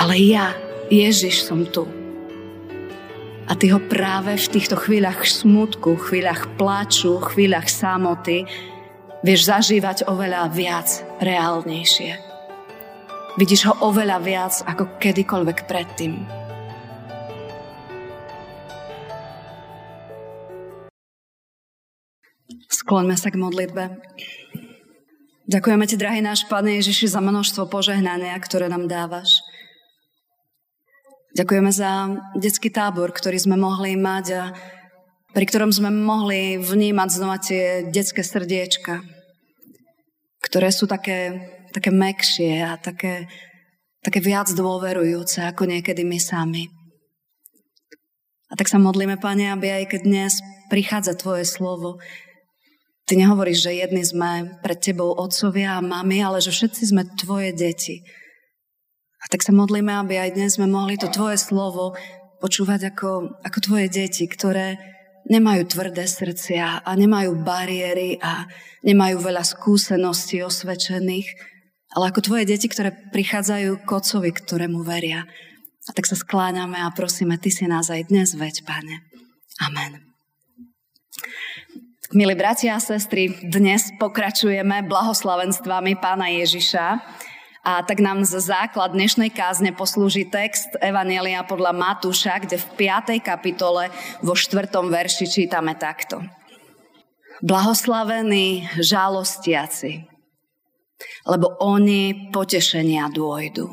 Ale ja, Ježiš, som tu. A ty ho práve v týchto chvíľach smutku, chvíľach pláču, chvíľach samoty vieš zažívať oveľa viac, reálnejšie. Vidíš ho oveľa viac ako kedykoľvek predtým. Skloňme sa k modlitbe. Ďakujeme ti, drahý náš Pane Ježiši, za množstvo požehnania, ktoré nám dávaš. Ďakujeme za detský tábor, ktorý sme mohli mať a pri ktorom sme mohli vnímať znova tie detské srdiečka, ktoré sú také, také mekšie a také, také viac dôverujúce ako niekedy my sami. A tak sa modlíme, Pane, aby aj keď dnes prichádza Tvoje slovo, Ty nehovoríš, že jedni sme pred Tebou otcovia a mami, ale že všetci sme Tvoje deti. Tak sa modlíme, aby aj dnes sme mohli to Tvoje slovo počúvať ako, ako Tvoje deti, ktoré nemajú tvrdé srdcia a nemajú bariéry a nemajú veľa skúseností osvedčených, ale ako Tvoje deti, ktoré prichádzajú k Otcovi, ktorému veria. A tak sa skláňame a prosíme, Ty si nás aj dnes veď, Pane. Amen. Milí bratia a sestry, dnes pokračujeme blahoslavenstvami Pána Ježiša. A tak nám za základ dnešnej kázne poslúži text Evanielia podľa Matúša, kde v 5. kapitole vo 4. verši čítame takto. Blahoslavení žalostiaci, lebo oni potešenia dôjdu.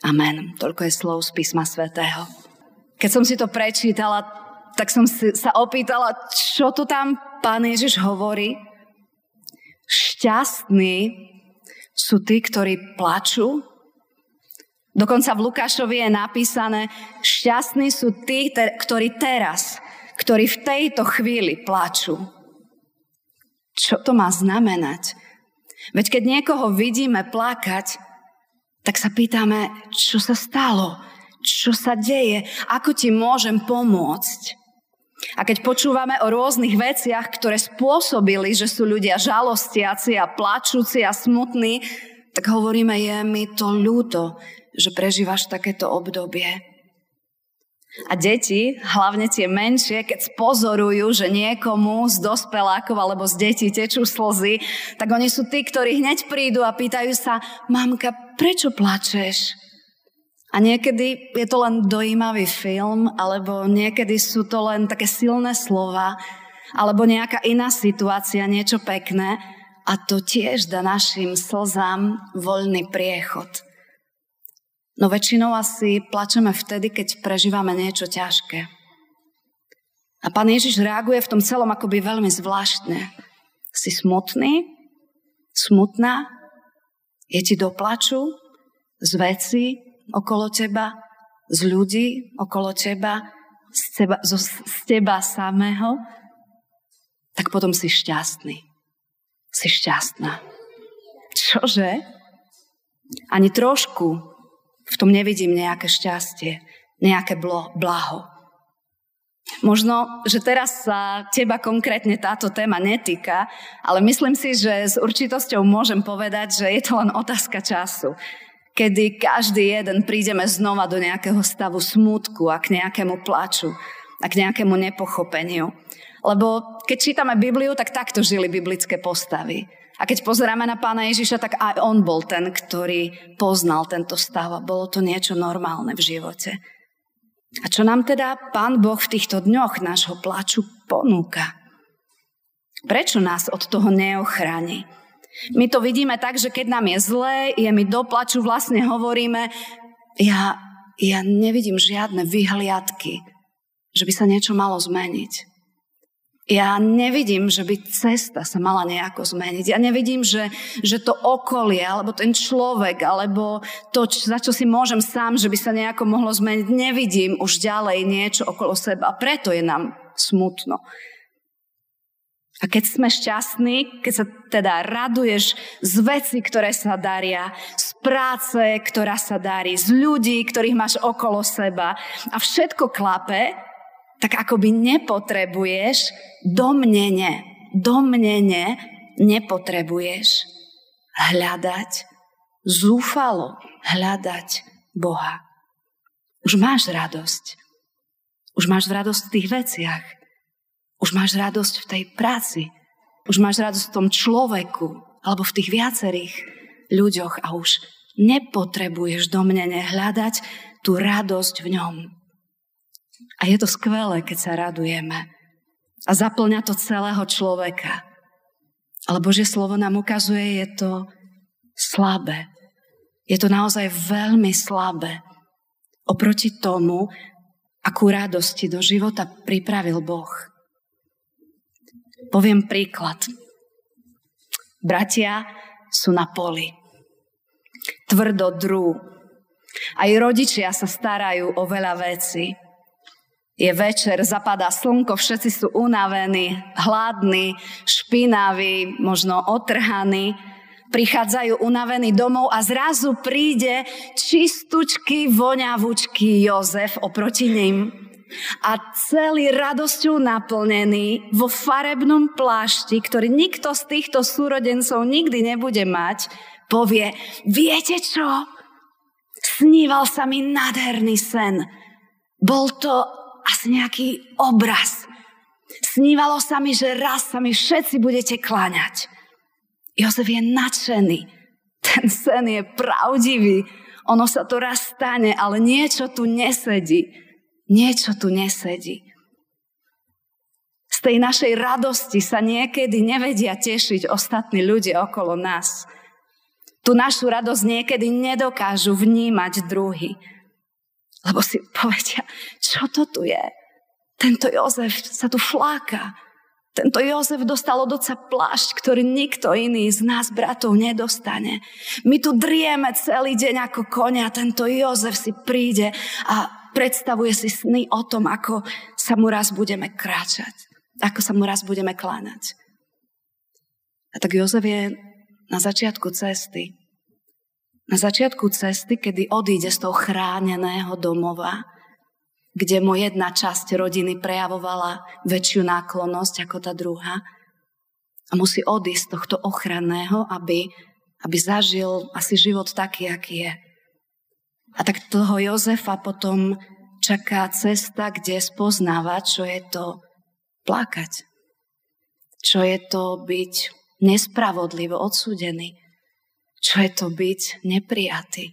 Amen. Toľko je slov z písma svätého. Keď som si to prečítala, tak som sa opýtala, čo tu tam pán Ježiš hovorí. Šťastný sú tí, ktorí plačú. Dokonca v Lukášovi je napísané, šťastní sú tí, ktorí teraz, ktorí v tejto chvíli plačú. Čo to má znamenať? Veď keď niekoho vidíme plakať, tak sa pýtame, čo sa stalo, čo sa deje, ako ti môžem pomôcť. A keď počúvame o rôznych veciach, ktoré spôsobili, že sú ľudia žalostiaci a plačúci a smutní, tak hovoríme, je mi to ľúto, že prežívaš takéto obdobie. A deti, hlavne tie menšie, keď spozorujú, že niekomu z dospelákov alebo z detí tečú slzy, tak oni sú tí, ktorí hneď prídu a pýtajú sa, mamka, prečo plačeš? A niekedy je to len dojímavý film, alebo niekedy sú to len také silné slova, alebo nejaká iná situácia, niečo pekné. A to tiež dá našim slzám voľný priechod. No väčšinou asi plačeme vtedy, keď prežívame niečo ťažké. A pán Ježiš reaguje v tom celom akoby veľmi zvláštne. Si smutný? Smutná? Je ti doplaču? Z veci? Okolo teba, z ľudí okolo teba, z teba, zo, z teba samého, tak potom si šťastný. Si šťastná. Čože? Ani trošku v tom nevidím nejaké šťastie, nejaké blaho. Možno, že teraz sa teba konkrétne táto téma netýka, ale myslím si, že s určitosťou môžem povedať, že je to len otázka času kedy každý jeden prídeme znova do nejakého stavu smútku a k nejakému plaču a k nejakému nepochopeniu. Lebo keď čítame Bibliu, tak takto žili biblické postavy. A keď pozeráme na pána Ježiša, tak aj on bol ten, ktorý poznal tento stav a bolo to niečo normálne v živote. A čo nám teda pán Boh v týchto dňoch nášho plaču ponúka? Prečo nás od toho neochráni? My to vidíme tak, že keď nám je zlé, je mi doplaču, vlastne hovoríme, ja, ja nevidím žiadne vyhliadky, že by sa niečo malo zmeniť. Ja nevidím, že by cesta sa mala nejako zmeniť. Ja nevidím, že, že to okolie, alebo ten človek, alebo to, za čo si môžem sám, že by sa nejako mohlo zmeniť. Nevidím už ďalej niečo okolo seba. Preto je nám smutno. A keď sme šťastní, keď sa teda raduješ z veci, ktoré sa daria, z práce, ktorá sa darí, z ľudí, ktorých máš okolo seba a všetko klape, tak akoby nepotrebuješ domnenie, domnenie nepotrebuješ hľadať, zúfalo hľadať Boha. Už máš radosť. Už máš radosť v tých veciach. Už máš radosť v tej práci. Už máš radosť v tom človeku alebo v tých viacerých ľuďoch a už nepotrebuješ do mne hľadať tú radosť v ňom. A je to skvelé, keď sa radujeme. A zaplňa to celého človeka. Ale Božie slovo nám ukazuje, je to slabé. Je to naozaj veľmi slabé. Oproti tomu, akú radosti do života pripravil Boh. Poviem príklad. Bratia sú na poli. Tvrdo drú. Aj rodičia sa starajú o veľa veci. Je večer, zapadá slnko, všetci sú unavení, hladní, špinaví, možno otrhaní. Prichádzajú unavení domov a zrazu príde čistučký, voňavúčký Jozef oproti ním a celý radosťou naplnený vo farebnom plášti, ktorý nikto z týchto súrodencov nikdy nebude mať, povie, viete čo? Sníval sa mi nádherný sen. Bol to asi nejaký obraz. Snívalo sa mi, že raz sa mi všetci budete kláňať. Jozef je nadšený. Ten sen je pravdivý. Ono sa to raz stane, ale niečo tu nesedí. Niečo tu nesedí. Z tej našej radosti sa niekedy nevedia tešiť ostatní ľudia okolo nás. Tu našu radosť niekedy nedokážu vnímať druhy. Lebo si povedia, čo to tu je? Tento Jozef sa tu fláka. Tento Jozef dostal od oca plášť, ktorý nikto iný z nás, bratov, nedostane. My tu drieme celý deň ako konia, tento Jozef si príde a predstavuje si sny o tom, ako sa mu raz budeme kráčať, ako sa mu raz budeme kláňať. A tak Jozef je na začiatku cesty. Na začiatku cesty, kedy odíde z toho chráneného domova, kde mu jedna časť rodiny prejavovala väčšiu náklonnosť ako tá druhá. A musí odísť z tohto ochranného, aby, aby zažil asi život taký, aký je. A tak toho Jozefa potom čaká cesta, kde spoznáva, čo je to plakať. Čo je to byť nespravodlivo odsúdený. Čo je to byť neprijatý.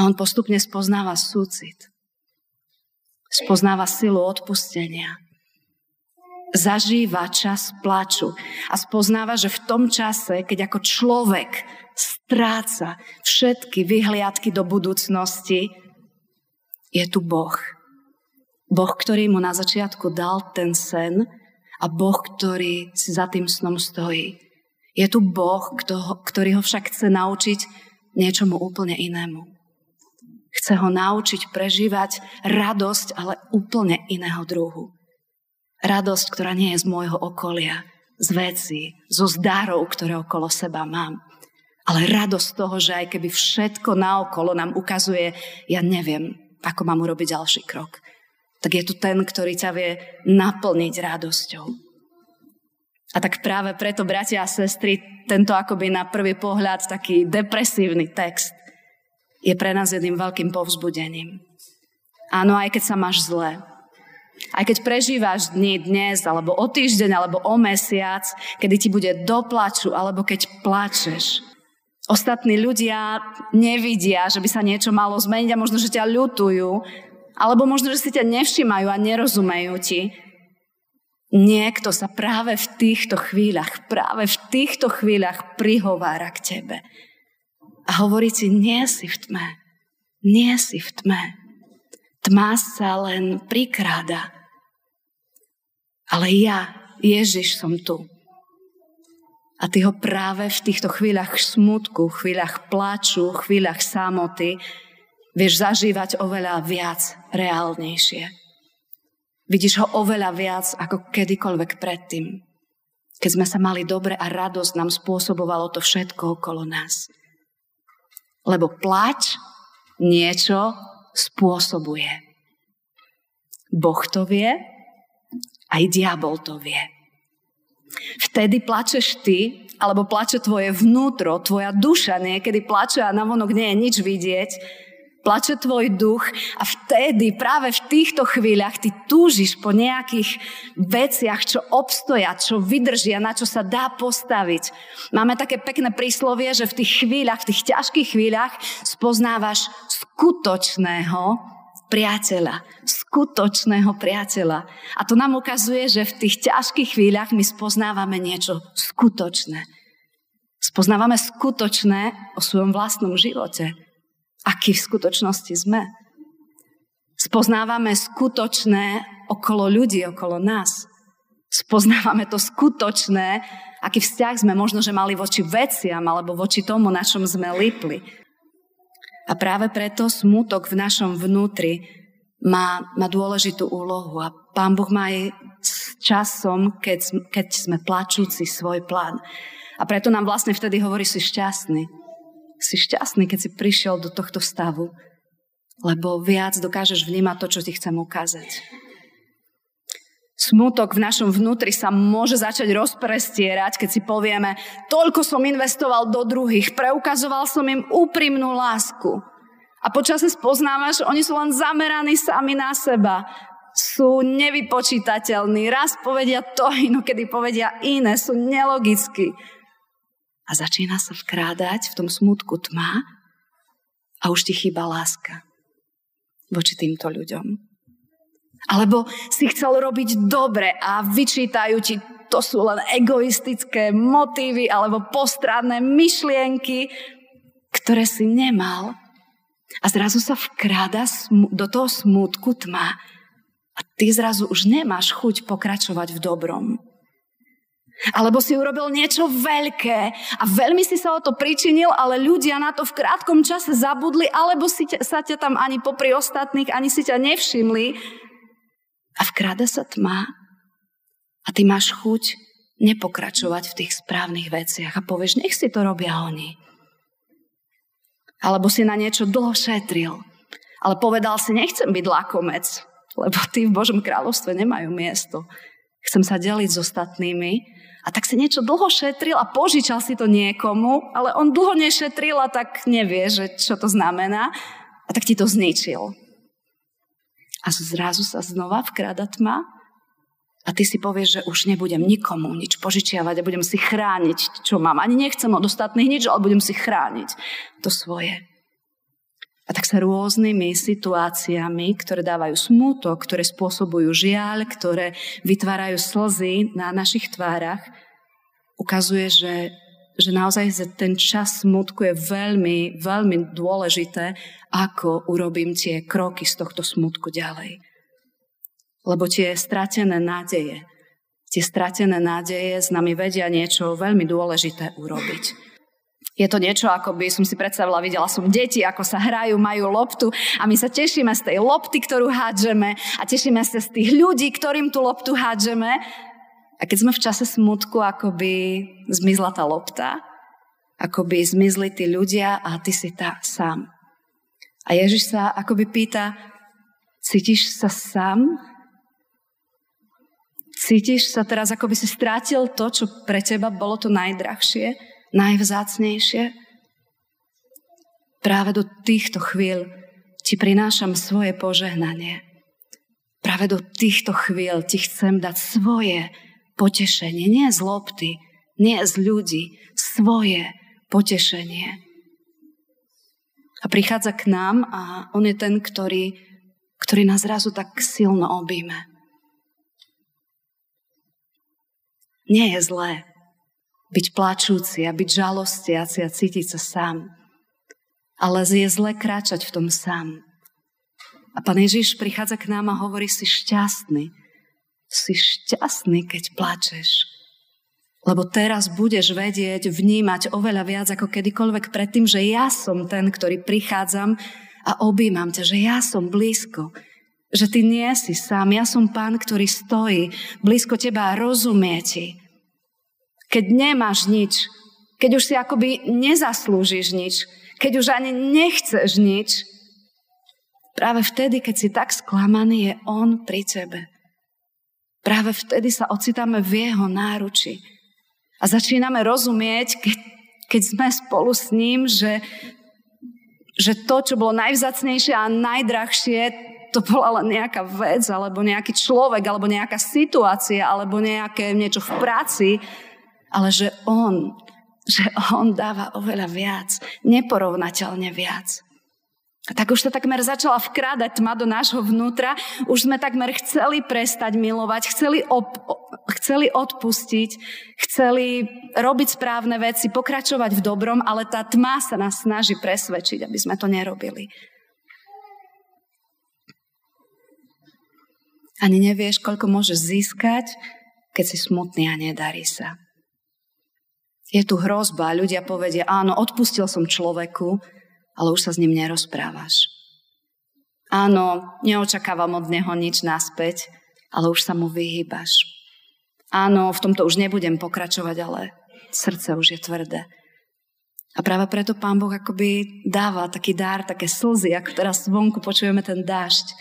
A on postupne spoznáva súcit spoznáva silu odpustenia. Zažíva čas plaču a spoznáva, že v tom čase, keď ako človek stráca všetky vyhliadky do budúcnosti, je tu Boh. Boh, ktorý mu na začiatku dal ten sen a Boh, ktorý si za tým snom stojí. Je tu Boh, ktorý ho však chce naučiť niečomu úplne inému. Chce ho naučiť prežívať radosť, ale úplne iného druhu. Radosť, ktorá nie je z môjho okolia, z veci, zo zdarov, ktoré okolo seba mám. Ale radosť toho, že aj keby všetko naokolo nám ukazuje, ja neviem, ako mám urobiť ďalší krok, tak je tu ten, ktorý ťa vie naplniť radosťou. A tak práve preto, bratia a sestry, tento akoby na prvý pohľad taký depresívny text je pre nás jedným veľkým povzbudením. Áno, aj keď sa máš zle, aj keď prežívaš dni dnes, alebo o týždeň, alebo o mesiac, kedy ti bude doplaču, alebo keď plačeš. Ostatní ľudia nevidia, že by sa niečo malo zmeniť a možno, že ťa ľutujú, alebo možno, že si ťa nevšimajú a nerozumejú ti. Niekto sa práve v týchto chvíľach, práve v týchto chvíľach prihovára k tebe a hovorí si, nie si v tme, nie si v tme. Tma sa len prikráda. Ale ja, Ježiš, som tu. A ty ho práve v týchto chvíľach smutku, chvíľach plaču, chvíľach samoty vieš zažívať oveľa viac, reálnejšie. Vidíš ho oveľa viac ako kedykoľvek predtým. Keď sme sa mali dobre a radosť nám spôsobovalo to všetko okolo nás. Lebo plač niečo spôsobuje. Boh to vie, aj diabol to vie. Vtedy plačeš ty, alebo plače tvoje vnútro, tvoja duša niekedy plače a navonok nie je nič vidieť, plače tvoj duch a vtedy, práve v týchto chvíľach, ty túžiš po nejakých veciach, čo obstoja, čo vydržia, na čo sa dá postaviť. Máme také pekné príslovie, že v tých chvíľach, v tých ťažkých chvíľach spoznávaš skutočného priateľa, skutočného priateľa. A to nám ukazuje, že v tých ťažkých chvíľach my spoznávame niečo skutočné. Spoznávame skutočné o svojom vlastnom živote aký v skutočnosti sme. Spoznávame skutočné okolo ľudí, okolo nás. Spoznávame to skutočné, aký vzťah sme možno, že mali voči veciam alebo voči tomu, na čom sme lipli. A práve preto smutok v našom vnútri má, má dôležitú úlohu a Pán Boh má aj s časom, keď, keď sme plačúci svoj plán. A preto nám vlastne vtedy hovorí si šťastný si šťastný, keď si prišiel do tohto stavu, lebo viac dokážeš vnímať to, čo ti chcem ukázať. Smutok v našom vnútri sa môže začať rozprestierať, keď si povieme, toľko som investoval do druhých, preukazoval som im úprimnú lásku. A počasie spoznávaš, oni sú len zameraní sami na seba. Sú nevypočítateľní. Raz povedia to, inokedy povedia iné. Sú nelogickí a začína sa vkrádať v tom smutku tma a už ti chýba láska voči týmto ľuďom. Alebo si chcel robiť dobre a vyčítajú ti, to sú len egoistické motívy alebo postradné myšlienky, ktoré si nemal. A zrazu sa vkráda do toho smutku tma a ty zrazu už nemáš chuť pokračovať v dobrom. Alebo si urobil niečo veľké a veľmi si sa o to pričinil, ale ľudia na to v krátkom čase zabudli, alebo si ťa, sa ťa tam ani popri ostatných, ani si ťa nevšimli. A vkráda sa tma a ty máš chuť nepokračovať v tých správnych veciach a povieš, nech si to robia oni. Alebo si na niečo dlho šetril, ale povedal si, nechcem byť lakomec, lebo tí v Božom kráľovstve nemajú miesto. Chcem sa deliť s ostatnými a tak si niečo dlho šetril a požičal si to niekomu, ale on dlho nešetril a tak nevie, že čo to znamená. A tak ti to zničil. A zrazu sa znova vkráda tma a ty si povieš, že už nebudem nikomu nič požičiavať a budem si chrániť, čo mám. Ani nechcem od ostatných nič, ale budem si chrániť to svoje. A tak sa rôznymi situáciami, ktoré dávajú smútok, ktoré spôsobujú žiaľ, ktoré vytvárajú slzy na našich tvárach, ukazuje, že, že naozaj ten čas smutku je veľmi, veľmi dôležité, ako urobím tie kroky z tohto smutku ďalej. Lebo tie stratené nádeje, tie stratené nádeje s nami vedia niečo veľmi dôležité urobiť. Je to niečo, ako by som si predstavila, videla som deti, ako sa hrajú, majú loptu a my sa tešíme z tej lopty, ktorú hádžeme a tešíme sa z tých ľudí, ktorým tú loptu hádžeme. A keď sme v čase smutku, ako by zmizla tá lopta, ako by zmizli tí ľudia a ty si tá sám. A Ježiš sa akoby pýta, cítiš sa sám? Cítiš sa teraz, ako by si strátil to, čo pre teba bolo to najdrahšie? Najvzácnejšie? Práve do týchto chvíľ ti prinášam svoje požehnanie. Práve do týchto chvíľ ti chcem dať svoje potešenie, nie z lopty, nie z ľudí, svoje potešenie. A prichádza k nám a on je ten, ktorý, ktorý nás zrazu tak silno objíme. Nie je zlé byť plačúci a byť žalostiaci a cítiť sa sám. Ale je zle kráčať v tom sám. A pán Ježiš prichádza k nám a hovorí si šťastný. Si šťastný, keď plačeš. Lebo teraz budeš vedieť, vnímať oveľa viac ako kedykoľvek predtým, že ja som ten, ktorý prichádzam a objímam ťa, že ja som blízko. Že ty nie si sám, ja som pán, ktorý stojí blízko teba a rozumie ti keď nemáš nič, keď už si akoby nezaslúžiš nič, keď už ani nechceš nič, práve vtedy, keď si tak sklamaný, je On pri tebe. Práve vtedy sa ocitáme v Jeho náruči. A začíname rozumieť, keď, keď sme spolu s ním, že, že to, čo bolo najvzácnejšie a najdrahšie, to bola len nejaká vec, alebo nejaký človek, alebo nejaká situácia, alebo nejaké niečo v práci, ale že on, že on dáva oveľa viac, neporovnateľne viac. Tak už sa takmer začala vkrádať tma do nášho vnútra. Už sme takmer chceli prestať milovať, chceli, op- chceli odpustiť, chceli robiť správne veci, pokračovať v dobrom, ale tá tma sa nás snaží presvedčiť, aby sme to nerobili. Ani nevieš, koľko môžeš získať, keď si smutný a nedarí sa. Je tu hrozba, ľudia povedia, áno, odpustil som človeku, ale už sa s ním nerozprávaš. Áno, neočakávam od neho nič naspäť, ale už sa mu vyhýbaš. Áno, v tomto už nebudem pokračovať, ale srdce už je tvrdé. A práve preto Pán Boh akoby dáva taký dar, také slzy, ako teraz zvonku počujeme ten dážď.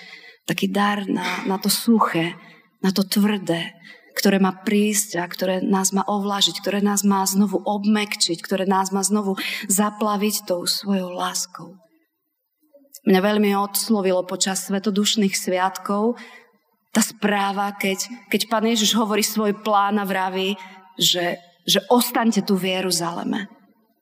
Taký dar na, na to suché, na to tvrdé, ktoré má prísť a ktoré nás má ovlážiť, ktoré nás má znovu obmekčiť, ktoré nás má znovu zaplaviť tou svojou láskou. Mňa veľmi odslovilo počas svetodušných sviatkov tá správa, keď, keď pán Ježiš hovorí svoj plán a vraví, že, že ostaňte tu v Jeruzaleme.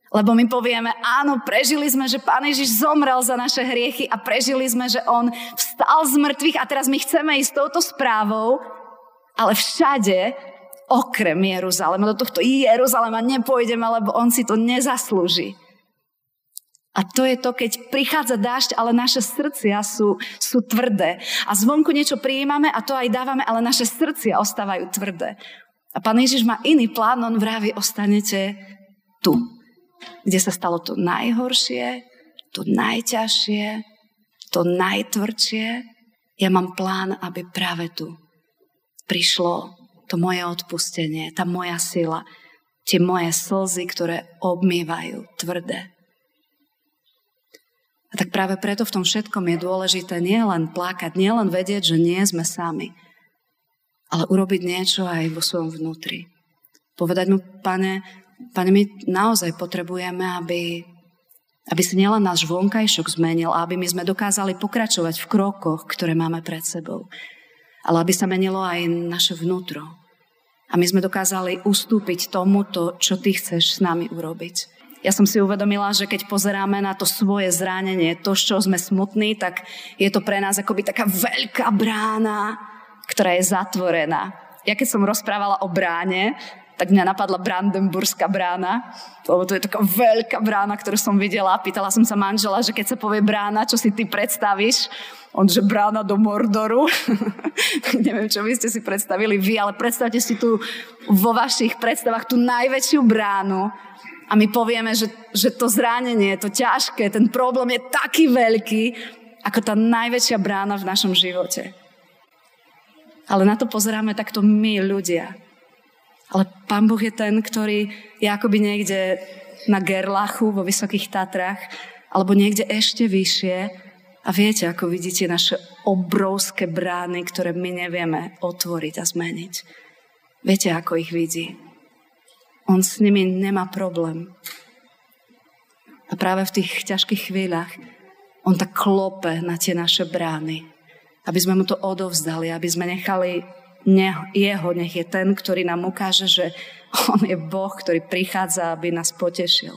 Lebo my povieme, áno, prežili sme, že Pán Ježiš zomrel za naše hriechy a prežili sme, že On vstal z mŕtvych a teraz my chceme ísť touto správou ale všade, okrem Jeruzalema, do tohto Jeruzalema nepôjdeme, lebo on si to nezaslúži. A to je to, keď prichádza dážď, ale naše srdcia sú, sú tvrdé. A zvonku niečo prijímame a to aj dávame, ale naše srdcia ostávajú tvrdé. A pán Ježiš má iný plán, on vraví, ostanete tu, kde sa stalo to najhoršie, to najťažšie, to najtvrdšie. Ja mám plán, aby práve tu prišlo to moje odpustenie, tá moja sila, tie moje slzy, ktoré obmývajú tvrdé. A tak práve preto v tom všetkom je dôležité nielen plakať, nielen vedieť, že nie sme sami, ale urobiť niečo aj vo svojom vnútri. Povedať mu, pane, pane, my naozaj potrebujeme, aby, aby si nielen náš vonkajšok zmenil, aby my sme dokázali pokračovať v krokoch, ktoré máme pred sebou ale aby sa menilo aj naše vnútro. A my sme dokázali ustúpiť tomuto, čo ty chceš s nami urobiť. Ja som si uvedomila, že keď pozeráme na to svoje zranenie, to, z čoho sme smutní, tak je to pre nás akoby taká veľká brána, ktorá je zatvorená. Ja keď som rozprávala o bráne, tak mňa napadla Brandenburská brána, lebo to je taká veľká brána, ktorú som videla. Pýtala som sa manžela, že keď sa povie brána, čo si ty predstavíš? On, že brána do Mordoru. Neviem, čo by ste si predstavili vy, ale predstavte si tu vo vašich predstavách tú najväčšiu bránu a my povieme, že, že to zranenie, to ťažké, ten problém je taký veľký, ako tá najväčšia brána v našom živote. Ale na to pozeráme takto my, ľudia. Ale Pán Boh je ten, ktorý je akoby niekde na Gerlachu vo Vysokých Tatrách alebo niekde ešte vyššie a viete, ako vidíte naše obrovské brány, ktoré my nevieme otvoriť a zmeniť. Viete, ako ich vidí. On s nimi nemá problém. A práve v tých ťažkých chvíľach on tak klope na tie naše brány, aby sme mu to odovzdali, aby sme nechali ne, jeho, nech je ten, ktorý nám ukáže, že on je Boh, ktorý prichádza, aby nás potešil.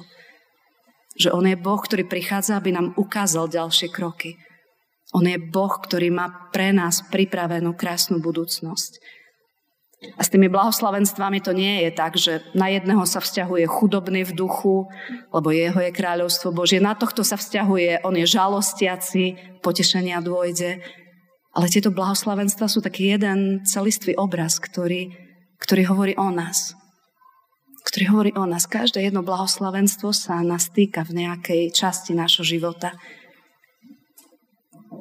Že on je Boh, ktorý prichádza, aby nám ukázal ďalšie kroky. On je Boh, ktorý má pre nás pripravenú krásnu budúcnosť. A s tými blahoslavenstvami to nie je tak, že na jedného sa vzťahuje chudobný v duchu, lebo jeho je kráľovstvo Božie. Na tohto sa vzťahuje, on je žalostiaci, potešenia dôjde. Ale tieto blahoslavenstva sú taký jeden celistvý obraz, ktorý, ktorý hovorí o nás. Ktorý hovorí o nás. Každé jedno blahoslavenstvo sa nás týka v nejakej časti nášho života.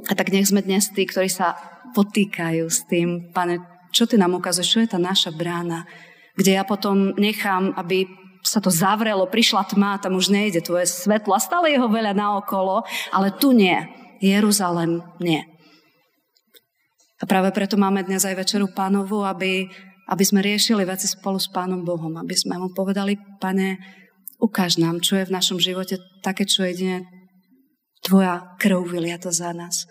A tak nech sme dnes tí, ktorí sa potýkajú s tým, pane, čo ty nám ukazuješ, čo je tá naša brána, kde ja potom nechám, aby sa to zavrelo, prišla tma, tam už nejde tvoje svetlo a stále jeho veľa naokolo, ale tu nie. Jeruzalem nie. A práve preto máme dnes aj večeru pánovu, aby, aby sme riešili veci spolu s pánom Bohom, aby sme mu povedali, pane, ukáž nám, čo je v našom živote také, čo jedine tvoja krv vyliata za nás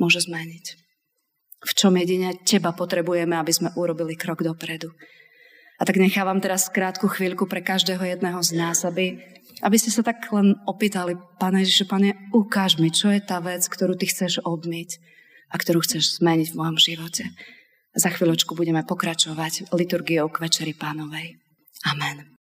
môže zmeniť. V čom jedine teba potrebujeme, aby sme urobili krok dopredu. A tak nechávam teraz krátku chvíľku pre každého jedného z nás, aby, aby ste sa tak len opýtali, Pane Ježišu, Pane, ukáž mi, čo je tá vec, ktorú Ty chceš obmyť a ktorú chceš zmeniť v mojom živote. Za chvíľočku budeme pokračovať liturgiou k Večeri Pánovej. Amen.